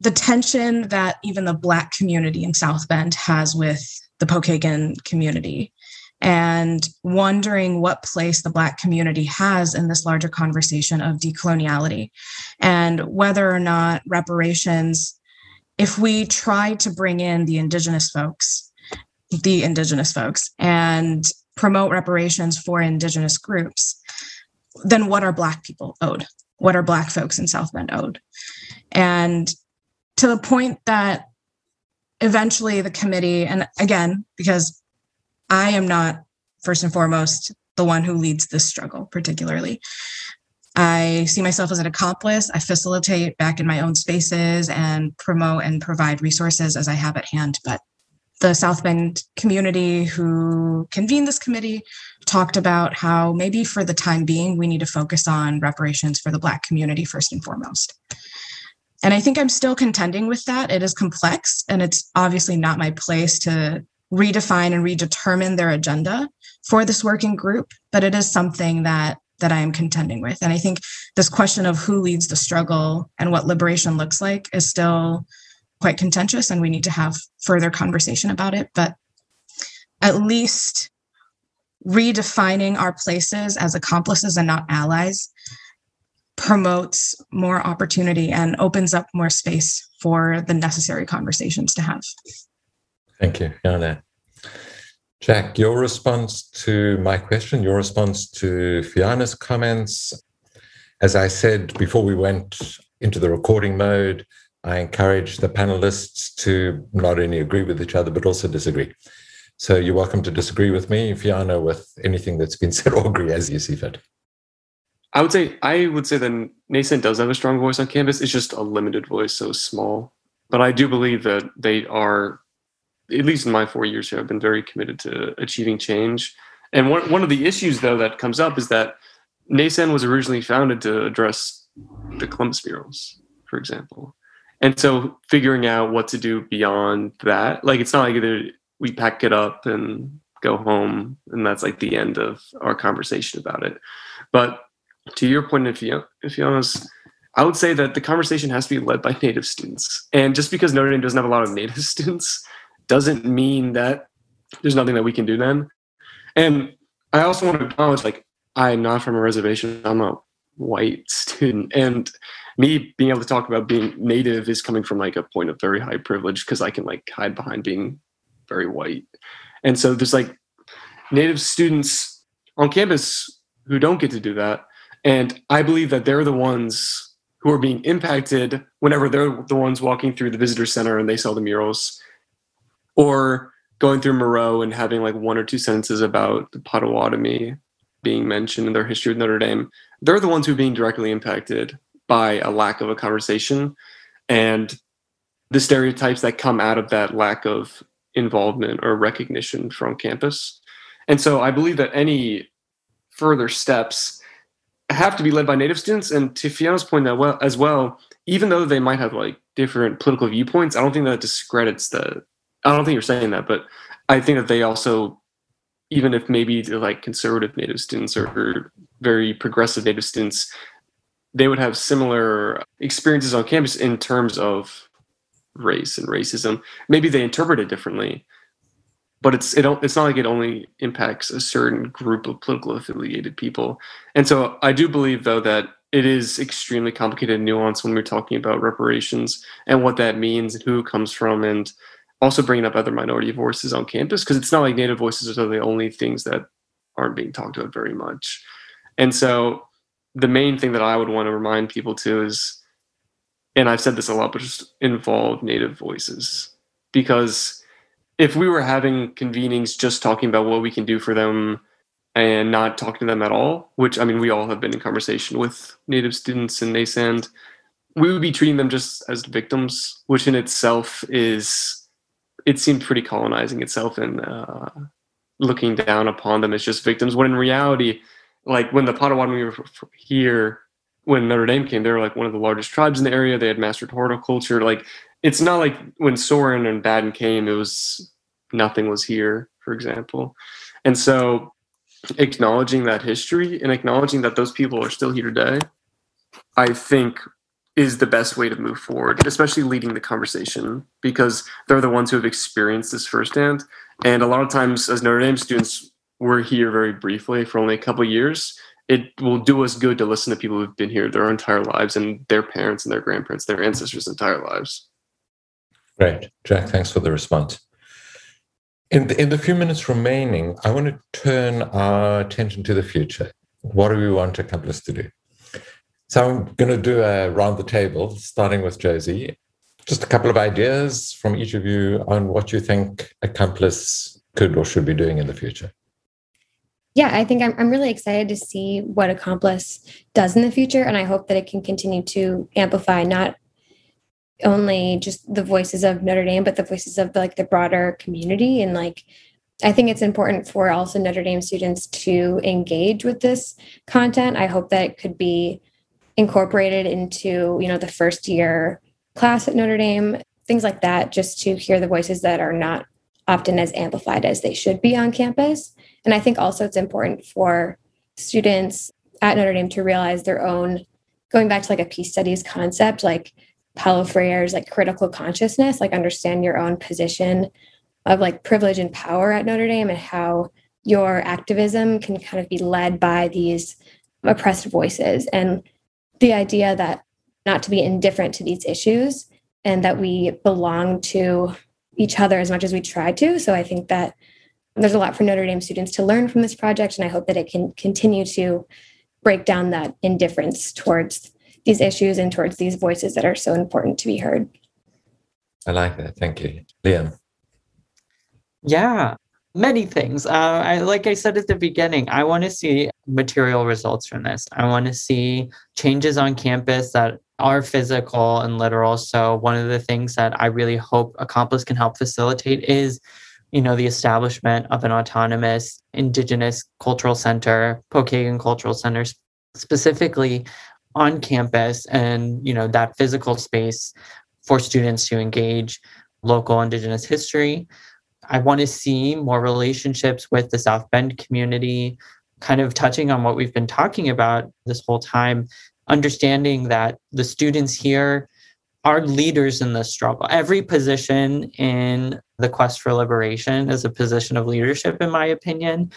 [SPEAKER 2] the tension that even the Black community in South Bend has with the Pokagon community and wondering what place the Black community has in this larger conversation of decoloniality and whether or not reparations, if we try to bring in the Indigenous folks, the Indigenous folks, and promote reparations for Indigenous groups, then what are Black people owed? What are Black folks in South Bend owed? And to the point that eventually the committee, and again, because I am not first and foremost the one who leads this struggle, particularly. I see myself as an accomplice. I facilitate back in my own spaces and promote and provide resources as I have at hand. But the South Bend community who convened this committee talked about how maybe for the time being, we need to focus on reparations for the Black community first and foremost. And I think I'm still contending with that. It is complex, and it's obviously not my place to redefine and redetermine their agenda for this working group, but it is something that that I am contending with. And I think this question of who leads the struggle and what liberation looks like is still quite contentious, and we need to have further conversation about it. But at least redefining our places as accomplices and not allies promotes more opportunity and opens up more space for the necessary conversations to have.
[SPEAKER 1] Thank you, Fiana. Jack, your response to my question, your response to Fiana's comments. As I said before we went into the recording mode, I encourage the panelists to not only agree with each other, but also disagree. So you're welcome to disagree with me, Fiana, with anything that's been said or agree as you see fit.
[SPEAKER 5] I would say I would say that NASAND does have a strong voice on campus. It's just a limited voice, so small. But I do believe that they are, at least in my four years here, I've been very committed to achieving change. And one one of the issues though that comes up is that NASAND was originally founded to address the Columbus murals, for example. And so figuring out what to do beyond that, like it's not like either we pack it up and go home and that's like the end of our conversation about it. But to your point, if you if you honest, I would say that the conversation has to be led by Native students. And just because Notre Dame doesn't have a lot of Native students doesn't mean that there's nothing that we can do then. And I also want to acknowledge, like, I'm not from a reservation. I'm a white student, and me being able to talk about being Native is coming from like a point of very high privilege because I can like hide behind being very white. And so there's like Native students on campus who don't get to do that and I believe that they're the ones who are being impacted whenever they're the ones walking through the visitor center and they saw the murals, or going through Moreau and having like one or two sentences about the Potawatomi being mentioned in their history of Notre Dame. They're the ones who are being directly impacted by a lack of a conversation and the stereotypes that come out of that lack of involvement or recognition from campus. And so I believe that any further steps have to be led by native students. And to Fiana's point that well as well, even though they might have like different political viewpoints, I don't think that discredits the. I don't think you're saying that, but I think that they also, even if maybe like conservative native students or very progressive native students, they would have similar experiences on campus in terms of race and racism. Maybe they interpret it differently, but it's it it's not like it only impacts a certain group of political affiliated people. And so I do believe though that it is extremely complicated and nuanced when we're talking about reparations and what that means and who it comes from and also bringing up other minority voices on campus because it's not like native voices are the only things that aren't being talked about very much. And so the main thing that I would want to remind people to is, and I've said this a lot, but just involve native voices because if we were having convenings just talking about what we can do for them and not talking to them at all, which I mean, we all have been in conversation with native students in NASAND, we would be treating them just as victims, which in itself is, it seemed pretty colonizing itself and uh, looking down upon them as just victims. When in reality, like when the Potawatomi were here, when Notre Dame came, they were like one of the largest tribes in the area. They had mastered horticulture. Like it's not like when Sorin and Badin came, it was nothing was here, for example. And so acknowledging that history and acknowledging that those people are still here today, I think is the best way to move forward, especially leading the conversation because they're the ones who have experienced this firsthand. And a lot of times, as Notre Dame students, we're here very briefly for only a couple years. It will do us good to listen to people who've been here their entire lives and their parents and their grandparents, their ancestors' entire lives.
[SPEAKER 1] Great. Jack, thanks for the response. In the, in the few minutes remaining, I want to turn our attention to the future. What do we want Accomplice to do? So I'm going to do a round the table, starting with Josie. Just a couple of ideas from each of you on what you think Accomplice could or should be doing in the future.
[SPEAKER 4] Yeah, I think I'm, I'm really excited to see what Accomplice does in the future. And I hope that it can continue to amplify not only just the voices of Notre Dame, but the voices of like the broader community. And like, I think it's important for also Notre Dame students to engage with this content. I hope that it could be incorporated into, you know, the first year class at Notre Dame, things like that, just to hear the voices that are not often as amplified as they should be on campus. And I think also it's important for students at Notre Dame to realize their own, going back to like a peace studies concept, like Paulo Freire's like critical consciousness, like understand your own position of like privilege and power at Notre Dame and how your activism can kind of be led by these oppressed voices and the idea that not to be indifferent to these issues and that we belong to each other as much as we try to. So I think that there's a lot for Notre Dame students to learn from this project, and I hope that it can continue to break down that indifference towards these issues and towards these voices that are so important to be heard.
[SPEAKER 1] I like that. Thank you. Liam.
[SPEAKER 3] Yeah, many things. Uh, I like I said at the beginning, I want to see material results from this. I want to see changes on campus that are physical and literal. So one of the things that I really hope Accomplice can help facilitate is, you know, the establishment of an autonomous Indigenous cultural center, Pokagon Cultural Center, specifically on campus and you know that physical space for students to engage local indigenous history. I want to see more relationships with the south bend community kind of touching on what we've been talking about this whole time understanding that the students here are leaders in the struggle. Every position in the quest for liberation is a position of leadership in my opinion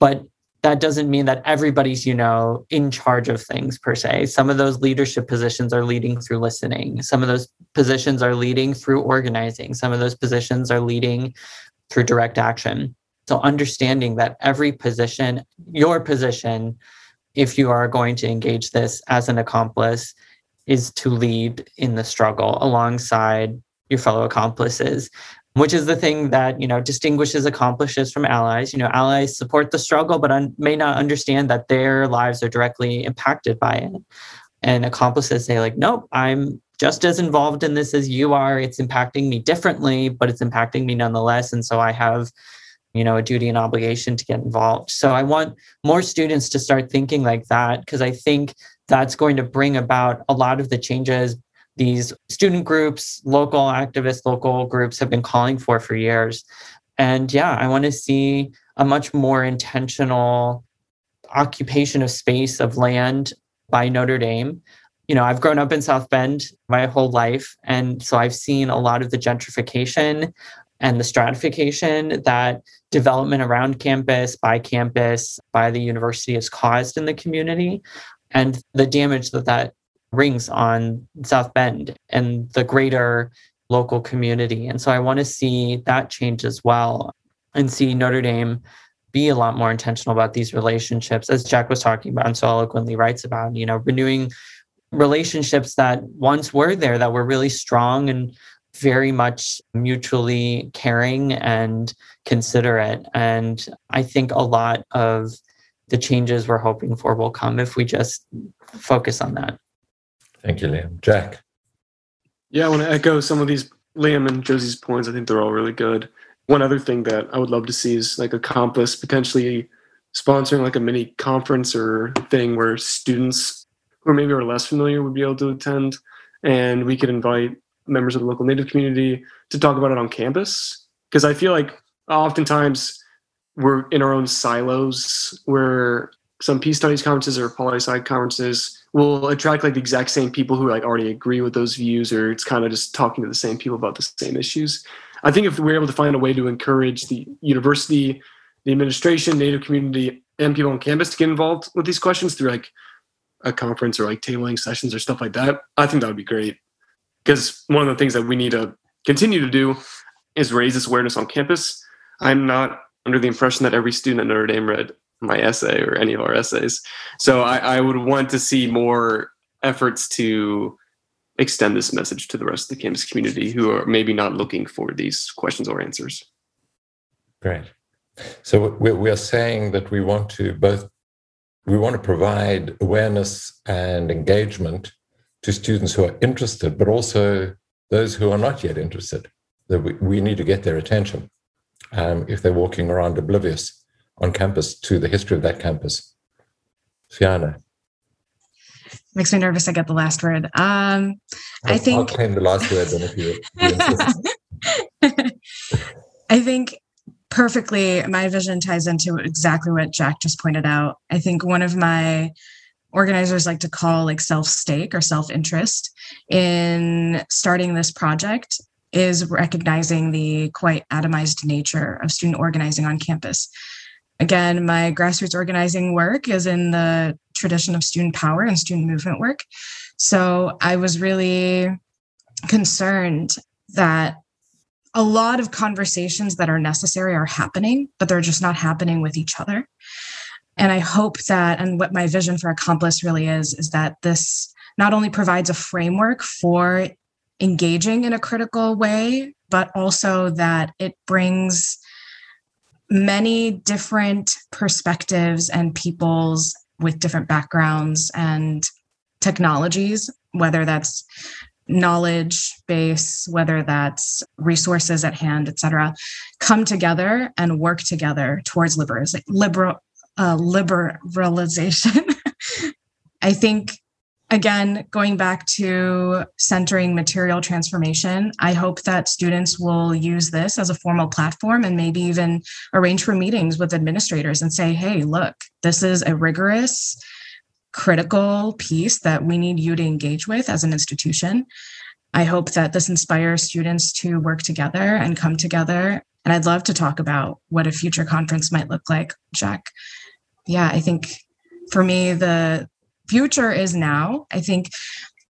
[SPEAKER 3] but that doesn't mean that everybody's you know in charge of things per se. Some of those leadership positions are leading through listening. Some of those positions are leading through organizing. Some of those positions are leading through direct action. So understanding that every position your position if you are going to engage this as an accomplice is to lead in the struggle alongside your fellow accomplices which is the thing that you know distinguishes accomplices from allies. You know allies support the struggle but un- may not understand that their lives are directly impacted by it. And accomplices say like nope i'm just as involved in this as you are. It's impacting me differently but it's impacting me nonetheless. And so i have you know a duty and obligation to get involved. So i want more students to start thinking like that because i think that's going to bring about a lot of the changes these student groups, local activists, local groups have been calling for for years. And yeah, I want to see a much more intentional occupation of space of land by Notre Dame. You know, I've grown up in South Bend my whole life. And so I've seen a lot of the gentrification and the stratification that development around campus, by campus, by the university has caused in the community, and the damage that that rings on South Bend and the greater local community. And so I want to see that change as well and see Notre Dame be a lot more intentional about these relationships, as Jack was talking about and so eloquently writes about, you know, renewing relationships that once were there that were really strong and very much mutually caring and considerate. And I think a lot of the changes we're hoping for will come if we just focus on that.
[SPEAKER 1] Thank you, Liam. Jack.
[SPEAKER 5] Yeah, I want to echo some of these Liam and Josie's points. I think they're all really good. One other thing that I would love to see is like a campus potentially sponsoring like a mini conference or thing where students who maybe are less familiar would be able to attend and we could invite members of the local native community to talk about it on campus because i feel like oftentimes we're in our own silos where some peace studies conferences or poli sci conferences will attract like the exact same people who like already agree with those views or it's kind of just talking to the same people about the same issues. I think if we're able to find a way to encourage the university the administration native community and people on campus to get involved with these questions through like a conference or like tabling sessions or stuff like that i think that would be great. Because one of the things that we need to continue to do is raise this awareness on campus. I'm not under the impression that every student at notre dame read my essay or any of our essays. So I, I would want to see more efforts to extend this message to the rest of the campus community who are maybe not looking for these questions or answers.
[SPEAKER 1] Great. So we, are saying that we want to both we want to provide awareness and engagement to students who are interested, but also those who are not yet interested. That we, we need to get their attention um, if they're walking around oblivious on campus to the history of that campus. Fiana.
[SPEAKER 2] Makes me nervous. I get the last word. Um, I think
[SPEAKER 1] I'll claim the last word then if
[SPEAKER 2] you. I think perfectly. My vision ties into exactly what Jack just pointed out. I think one of my organizers like to call like self stake or self interest in starting this project is recognizing the quite atomized nature of student organizing on campus again, my grassroots organizing work is in the tradition of student power and student movement work. So I was really concerned that a lot of conversations that are necessary are happening, but they're just not happening with each other. And I hope that, and what my vision for Accomplice really is, is that this not only provides a framework for engaging in a critical way, but also that it brings many different perspectives and peoples with different backgrounds and technologies, whether that's knowledge base, whether that's resources at hand, et cetera, come together and work together towards uh, liberalization. I think again, going back to centering material transformation, I hope that students will use this as a formal platform and maybe even arrange for meetings with administrators and say, hey, look, this is a rigorous, critical piece that we need you to engage with as an institution. I hope that this inspires students to work together and come together. And I'd love to talk about what a future conference might look like, Jack. Yeah, I think for me, the future is now. I think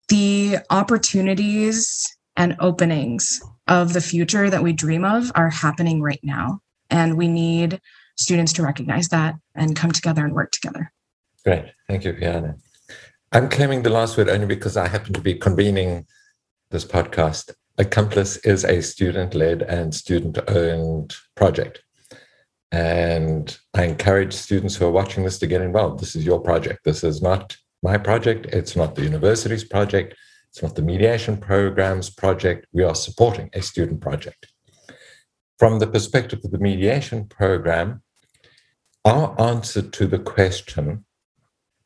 [SPEAKER 2] the opportunities and openings of the future that we dream of are happening right now. And we need students to recognize that and come together and work together.
[SPEAKER 1] Great. Thank you, Fiana. I'm claiming the last word only because I happen to be convening this podcast. Accomplice is a student led and student owned project. And I encourage students who are watching this to get involved. This is your project. This is not my project. It's not the university's project. It's not the mediation program's project. We are supporting a student project. From the perspective of the mediation program, our answer to the question,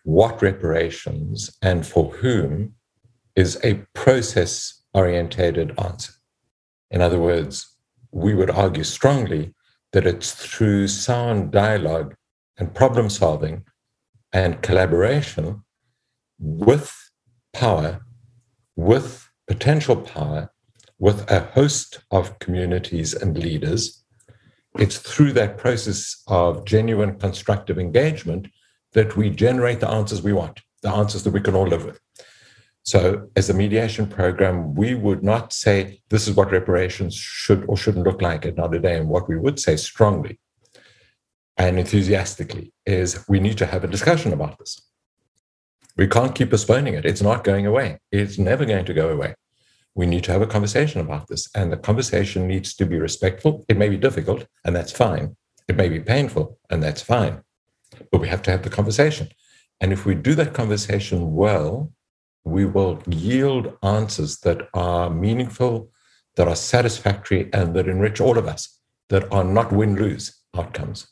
[SPEAKER 1] what reparations and for whom, is a process orientated answer. In other words, we would argue strongly that it's through sound dialogue and problem solving and collaboration with power, with potential power, with a host of communities and leaders. It's through that process of genuine constructive engagement that we generate the answers we want, the answers that we can all live with. So, as a mediation program, we would not say this is what reparations should or shouldn't look like at day and What we would say strongly and enthusiastically is we need to have a discussion about this. We can't keep postponing it. It's not going away. It's never going to go away. We need to have a conversation about this. And the conversation needs to be respectful. It may be difficult, and that's fine. It may be painful, and that's fine. But we have to have the conversation. And if we do that conversation well, we will yield answers that are meaningful, that are satisfactory, and that enrich all of us, that are not win lose outcomes.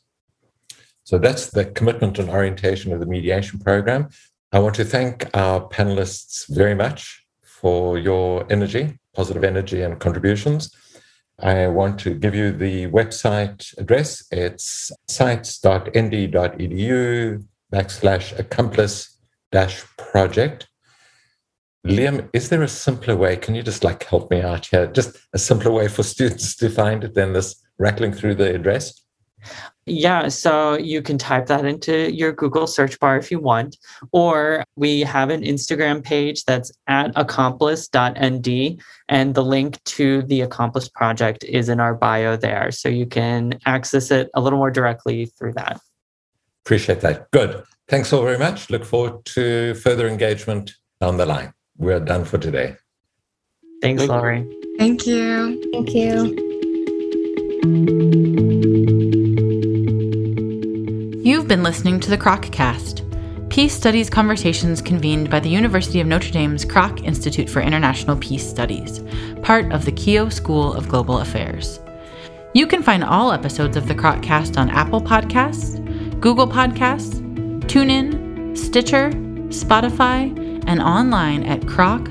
[SPEAKER 1] So that's the commitment and orientation of the mediation program. I want to thank our panelists very much for your energy, positive energy, and contributions. I want to give you the website address. It's sites.nd.edu backslash accomplice dash project. Liam, is there a simpler way? Can you just like help me out here? Just a simpler way for students to find it than this rattling through the address?
[SPEAKER 3] Yeah, so you can type that into your Google search bar if you want, or we have an Instagram page that's at accomplice.nd, and the link to the Accomplice project is in our bio there. So you can access it a little more directly through that.
[SPEAKER 1] Appreciate that. Good. Thanks all very much. Look forward to further engagement down the line. We're done for today.
[SPEAKER 3] Thanks, Laurie.
[SPEAKER 2] Thank you.
[SPEAKER 4] Thank you.
[SPEAKER 6] You've been listening to the Cast, Peace Studies conversations convened by the University of Notre Dame's Kroc Institute for International Peace Studies, part of the Keough School of Global Affairs. You can find all episodes of the Cast on Apple Podcasts, Google Podcasts, TuneIn, Stitcher, Spotify, and online at kroc.nd.edu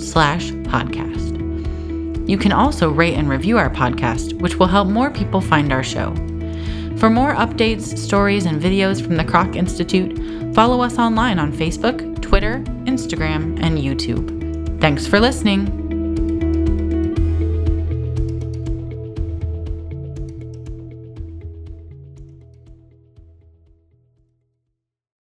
[SPEAKER 6] slash podcast. You can also rate and review our podcast, which will help more people find our show. For more updates, stories, and videos from the Kroc Institute, follow us online on Facebook, Twitter, Instagram, and YouTube. Thanks for listening.